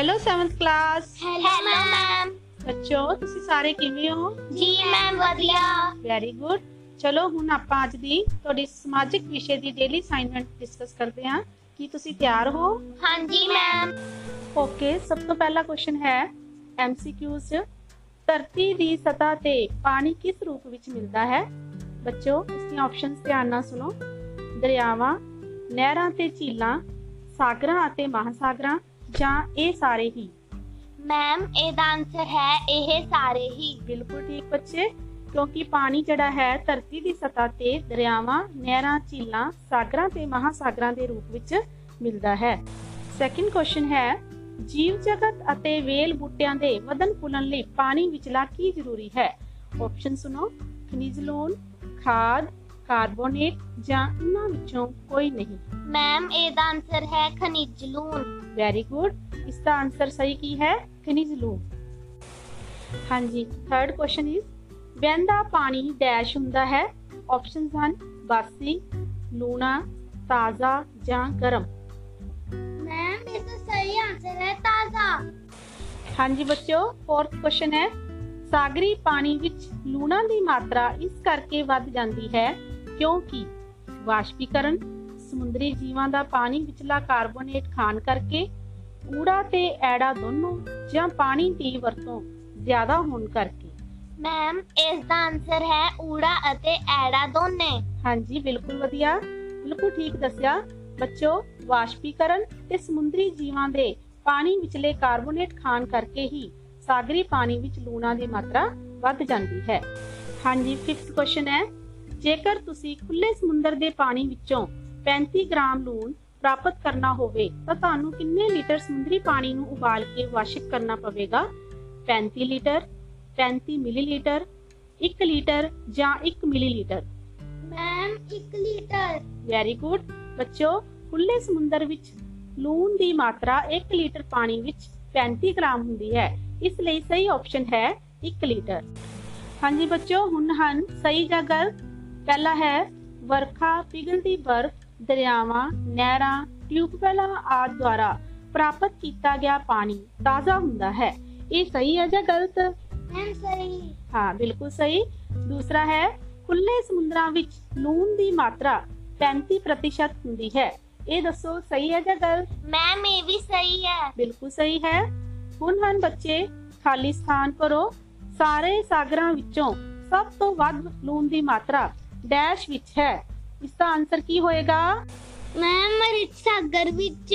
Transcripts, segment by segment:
Hello 7th class hello ma'am ਬੱਚੋ ਤੁਸੀਂ ਸਾਰੇ ਕਿਵੇਂ ਹੋ? ਜੀ ਮੈਮ ਵਧੀਆ। ਵੈਰੀ ਗੁੱਡ ਚਲੋ ਹੁਣ ਆਪਾਂ ਅੱਜ ਦੀ ਤੁਹਾਡੀ ਸਮਾਜਿਕ ਵਿਸ਼ੇ ਦੀ ਡੇਲੀ ਅਸਾਈਨਮੈਂਟ ਡਿਸਕਸ ਕਰਦੇ ਹਾਂ। ਕੀ ਤੁਸੀਂ ਤਿਆਰ ਹੋ? ਹਾਂਜੀ ਮੈਮ ਓਕੇ ਸਭ ਤੋਂ ਪਹਿਲਾ ਕੁਐਸਚਨ ਹੈ ਐਮਸੀਕਿਊਜ਼ ਧਰਤੀ ਦੀ ਸਤ੍ਹਾ ਤੇ ਪਾਣੀ ਕਿਸ ਰੂਪ ਵਿੱਚ ਮਿਲਦਾ ਹੈ? ਬੱਚੋ ਇਸ ਦੀਆਂ ਆਪਸ਼ਨਸ ਧਿਆਨ ਨਾਲ ਸੁਣੋ। ਦਰਿਆਵਾਂ ਨਹਿਰਾਂ ਤੇ ਝੀਲਾਂ ਸਾਗਰਾਂ ਅਤੇ ਮਹਾਸਾਗਰਾਂ ਜਾਂ ਇਹ ਸਾਰੇ ਹੀ? ਮੈਮ ਇਹਦਾ ਆਨਸਰ ਹੈ ਇਹ ਸਾਰੇ ਹੀ। ਬਿਲਕੁਲ ਠੀਕ ਬੱਚੇ ਕਿਉਂਕਿ ਪਾਣੀ ਜਿਹੜਾ ਹੈ ਧਰਤੀ ਦੀ ਸਤ੍ਹਾ ਤੇ ਦਰਿਆਵਾਂ ਨਹਿਰਾਂ ਝੀਲਾਂ ਸਾਗਰਾਂ ਤੇ ਮਹਾਸਾਗਰਾਂ ਦੇ ਰੂਪ ਵਿੱਚ ਮਿਲਦਾ ਹੈ। ਸੈਕਿੰਡ ਕੁਐਸਚਨ ਹੈ ਜੀਵ ਜਗਤ ਅਤੇ ਵੇਲ ਬੂਟਿਆਂ ਦੇ ਵਧਣ ਫੁੱਲਣ ਲਈ ਪਾਣੀ ਵਿਚਲਾ ਕੀ ਜ਼ਰੂਰੀ ਹੈ? ਆਪਸ਼ਨ ਸੁਣੋ ਖਣਿਜ ਲੂਣ ਖਾਦ ਕਾਰਬੋਨੇਟ ਜਾਂ ਇਹਨਾਂ ਵਿੱਚੋਂ ਕੋਈ ਨਹੀਂ। ਮੈਮ ਇਹਦਾ ਆਨਸਰ ਹੈ ਖਣਿਜ ਲੂਣ ਵੈਰੀ ਗੁੱਡ ਇਸ ਦਾ ਆਨਸਰ ਸਹੀ ਕੀ ਹੈ? ਖਣਿਜ ਲੂਣ ਹਾਂਜੀ ਥਰਡ ਕੁਐਸਚਨ ਇਜ਼ ਵਹਿੰਦਾ ਪਾਣੀ ਡੈਸ਼ ਹੁੰਦਾ ਹੈ ਆਪਸ਼ਨਸ ਹਨ ਬਾਸੀ ਲੂਣਾ ਤਾਜ਼ਾ ਜਾਂ ਗਰਮ? ਮੈਮ ਇਹਦਾ ਸਹੀ ਆਨਸਰ ਹੈ ਤਾਜ਼ਾ। ਹਾਂਜੀ ਬੱਚਿਓ ਫੋਰਥ ਕੁਐਸਚਨ ਹੈ ਸਾਗਰੀ ਪਾਣੀ ਵਿੱਚ ਲੂਣਾ ਦੀ ਮਾਤਰਾ ਇਸ ਕਰਕੇ ਵੱਧ ਜਾਂਦੀ ਹੈ ਕਿਉਂਕਿ ਵਾਸ਼ਪੀਕਰਨ ਸਮੁੰਦਰੀ ਜੀਵਾਂ ਦਾ ਪਾਣੀ ਵਿਚਲਾ ਕਾਰਬੋਨੇਟ ਖਾਣ ਕਰਕੇ ਊੜਾ ਤੇ ਐੜਾ ਦੋਨੋਂ ਜਾਂ ਪਾਣੀ ਦੀ ਵਰਤੋਂ ਜ਼ਿਆਦਾ ਹੋਣ ਕਰਕੇ। ਮੈਮ ਇਸ ਦਾ ਆਨਸਰ ਹੈ ਊੜਾ ਅਤੇ ਐੜਾ ਦੋਨੇ। ਹਾਂਜੀ ਬਿਲਕੁਲ ਵਧੀਆ। ਬਿਲਕੁਲ ਠੀਕ ਦੱਸਿਆ। ਬੱਚੋ ਵਾਸ਼ਪੀਕਰਨ ਤੇ ਸਮੁੰਦਰੀ ਜੀਵਾਂ ਦੇ ਪਾਣੀ ਵਿਚਲੇ ਕਾਰਬੋਨੇਟ ਖਾਣ ਕਰਕੇ ਹੀ ਸਾਗਰੀ ਪਾਣੀ ਵਿੱਚ ਲੂਣਾ ਦੀ ਮਾਤਰਾ ਵੱਧ ਜਾਂਦੀ ਹੈ। ਹਾਂਜੀ ਫਿਫਥ ਕੁਐਸਚਨ ਹੈ। ਜੇਕਰ ਤੁਸੀਂ ਖੁੱਲੇ ਸਮੁੰਦਰ ਦੇ ਪਾਣੀ ਵਿੱਚੋਂ 35 ਗ੍ਰਾਮ ਲੂਣ ਪ੍ਰਾਪਤ ਕਰਨਾ ਹੋਵੇ ਤਾਂ ਤੁਹਾਨੂੰ ਕਿੰਨੇ ਲੀਟਰ ਸਮੁੰਦਰੀ ਪਾਣੀ ਨੂੰ ਉਬਾਲ ਕੇ ਵਾਸ਼ਿਕ ਕਰਨਾ ਪਵੇਗਾ? 35 ਲੀਟਰ 35 ਮਿਲੀਲੀਟਰ 1 ਲੀਟਰ ਜਾਂ 1 millilitre? Ma'am 1 litre. Very good ਬੱਚਿਓ ਖੁੱਲੇ ਸਮੁੰਦਰ ਵਿੱਚ ਲੂਣ ਦੀ ਮਾਤਰਾ 1 ਲੀਟਰ ਪਾਣੀ ਵਿੱਚ 35 ਗ੍ਰਾਮ ਹੁੰਦੀ ਹੈ। ਇਸ ਲਈ ਸਹੀ ਆਪਸ਼ਨ ਹੈ 1 ਲੀਟਰ। ਹਾਂਜੀ ਬੱਚਿਓ ਹੁਣ ਹਨ ਸਹੀ ਜਾਂ ਗਲਤ ਪਹਿਲਾ ਹੈ ਵਰਖਾ ਪਿਘਲਦੀ ਬਰਫ਼ ਦਰਿਆਵਾਂ ਨਹਿਰਾਂ ਟਿਊਬਵੈਲਾਂ ਆਦਿ ਦੁਆਰਾ ਪ੍ਰਾਪਤ ਕੀਤਾ ਗਿਆ ਪਾਣੀ ਤਾਜ਼ਾ ਹੁੰਦਾ ਹੈ। ਇਹ ਸਹੀ ਹੈ ਜਾਂ ਗਲਤ? ਮੈਮ ਸਹੀ। ਹਾਂ ਬਿਲਕੁਲ ਸਹੀ। ਦੂਸਰਾ ਹੈ ਖੁੱਲੇ ਸਮੁੰਦਰਾਂ ਵਿੱਚ ਲੂਣ ਦੀ ਮਾਤਰਾ 35% ਹੁੰਦੀ ਹੈ। ਇਹ ਦੱਸੋ ਸਹੀ ਹੈ ਜਾਂ ਗਲਤ? ਮੈਮ ਇਹ ਵੀ ਸਹੀ ਹੈ। ਬਿਲਕੁਲ ਸਹੀ ਹੈ। ਹੁਣ ਹਨ ਬੱਚੇ ਖਾਲੀ ਸਥਾਨ ਭਰੋ ਸਾਰੇ ਸਾਗਰਾਂ ਵਿੱਚੋਂ ਸਭ ਤੋਂ ਵੱਧ ਲੂਣ ਦੀ ਮਾਤਰਾ ਡੈਸ਼ ਵਿੱਚ ਹੈ। ਇਸ ਦਾ ਆਨਸਰ ਕੀ ਹੋਏਗਾ? ਮੈਮ ਮਰਿਤ ਸਾਗਰ ਵਿੱਚ।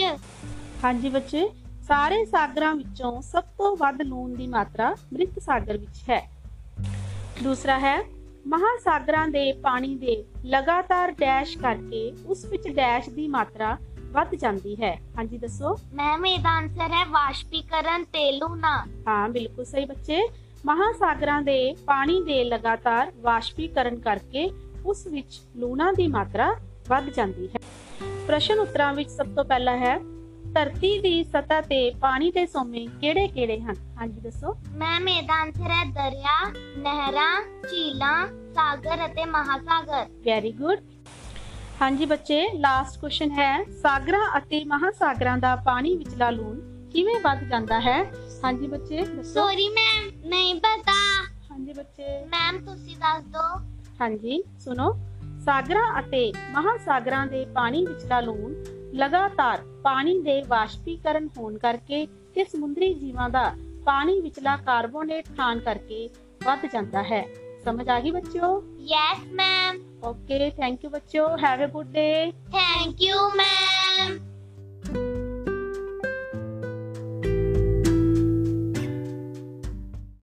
ਹਾਂਜੀ ਬੱਚੇ ਸਾਰੇ ਸਾਗਰਾਂ ਵਿੱਚੋਂ ਸਭ ਤੋਂ ਵੱਧ ਲੂਣ ਦੀ ਮਾਤਰਾ ਮ੍ਰਿਤ ਸਾਗਰ ਵਿੱਚ ਹੈ। ਦੂਸਰਾ ਹੈ ਮਹਾਸਾਗਰਾਂ ਦੇ ਪਾਣੀ ਦੇ ਲਗਾਤਾਰ ਡੈਸ਼ ਕਰਕੇ ਉਸ ਵਿੱਚ ਡੈਸ਼ ਦੀ ਮਾਤਰਾ ਵੱਧ ਜਾਂਦੀ ਹੈ। ਹਾਂਜੀ ਦੱਸੋ? ਮੈਮ ਇਹਦਾ ਆਨਸਰ ਹੈ ਵਾਸ਼ਪੀਕਰਨ ਤੇ ਲੂਣਾ। ਹਾਂ ਬਿਲਕੁਲ ਸਹੀ ਬੱਚੇ। ਮਹਾਸਾਗਰਾਂ ਦੇ ਪਾਣੀ ਦੇ ਲਗਾਤਾਰ ਵਾਸ਼ਪੀਕਰਨ ਕਰਕੇ ਉਸ ਵਿੱਚ ਲੂਣਾ ਦੀ ਮਾਤਰਾ ਵੱਧ ਜਾਂਦੀ ਹੈ। ਪ੍ਰਸ਼ਨ ਉੱਤਰਾਂ ਵਿੱਚ ਸਭ ਤੋਂ ਪਹਿਲਾ ਹੈ ਧਰਤੀ ਦੀ ਸਤ੍ਹਾ ਤੇ ਪਾਣੀ ਦੇ ਸੋਮੇ ਕਿਹੜੇ-ਕਿਹੜੇ ਹਨ? ਹਾਂਜੀ ਦੱਸੋ। ਮੈਮ ਇਹਦਾ ਆਨਸਰ ਹੈ ਦਰਿਆ ਨਹਿਰਾਂ ਝੀਲਾਂ ਸਾਗਰ ਅਤੇ ਮਹਾਸਾਗਰ। ਵੈਰੀ ਗੁੱਡ ਹਾਂਜੀ ਬੱਚੇ ਲਾਸਟ ਕੁਐਸਚਨ ਹੈ ਸਾਗਰਾਂ ਅਤੇ ਮਹਾਸਾਗਰਾਂ ਦਾ ਪਾਣੀ ਵਿਚਲਾ ਲੂਣ ਕਿਵੇਂ ਵੱਧ ਜਾਂਦਾ ਹੈ? ਹਾਂਜੀ ਬੱਚੇ ਦੱਸੋ। ਸੌਰੀ ਮੈਮ ਨਹੀਂ ਪਤਾ। ਹਾਂਜੀ ਬੱਚੇ। ਮੈਮ ਤੁਸੀਂ ਦੱਸ ਦਿਓ ਹਾਂਜੀ ਸੁਣੋ। ਸਾਗਰਾਂ ਅਤੇ ਮਹਾਸਾਗਰਾਂ ਦੇ ਪਾਣੀ ਵਿਚਲਾ ਲੂਣ ਲਗਾਤਾਰ ਪਾਣੀ ਦੇ ਵਾਸ਼ਪੀਕਰਨ ਹੋਣ ਕਰਕੇ ਤੇ ਸਮੁੰਦਰੀ ਜੀਵਾਂ ਦਾ ਪਾਣੀ ਵਿਚਲਾ ਕਾਰਬੋਨੇਟ ਖਾਣ ਕਰਕੇ ਵੱਧ ਜਾਂਦਾ ਹੈ। ਸਮਝ ਆ ਗਈ ਬੱਚਿਓ? Yes ma'am okay thank you ਬੱਚਿਓ। Have a good day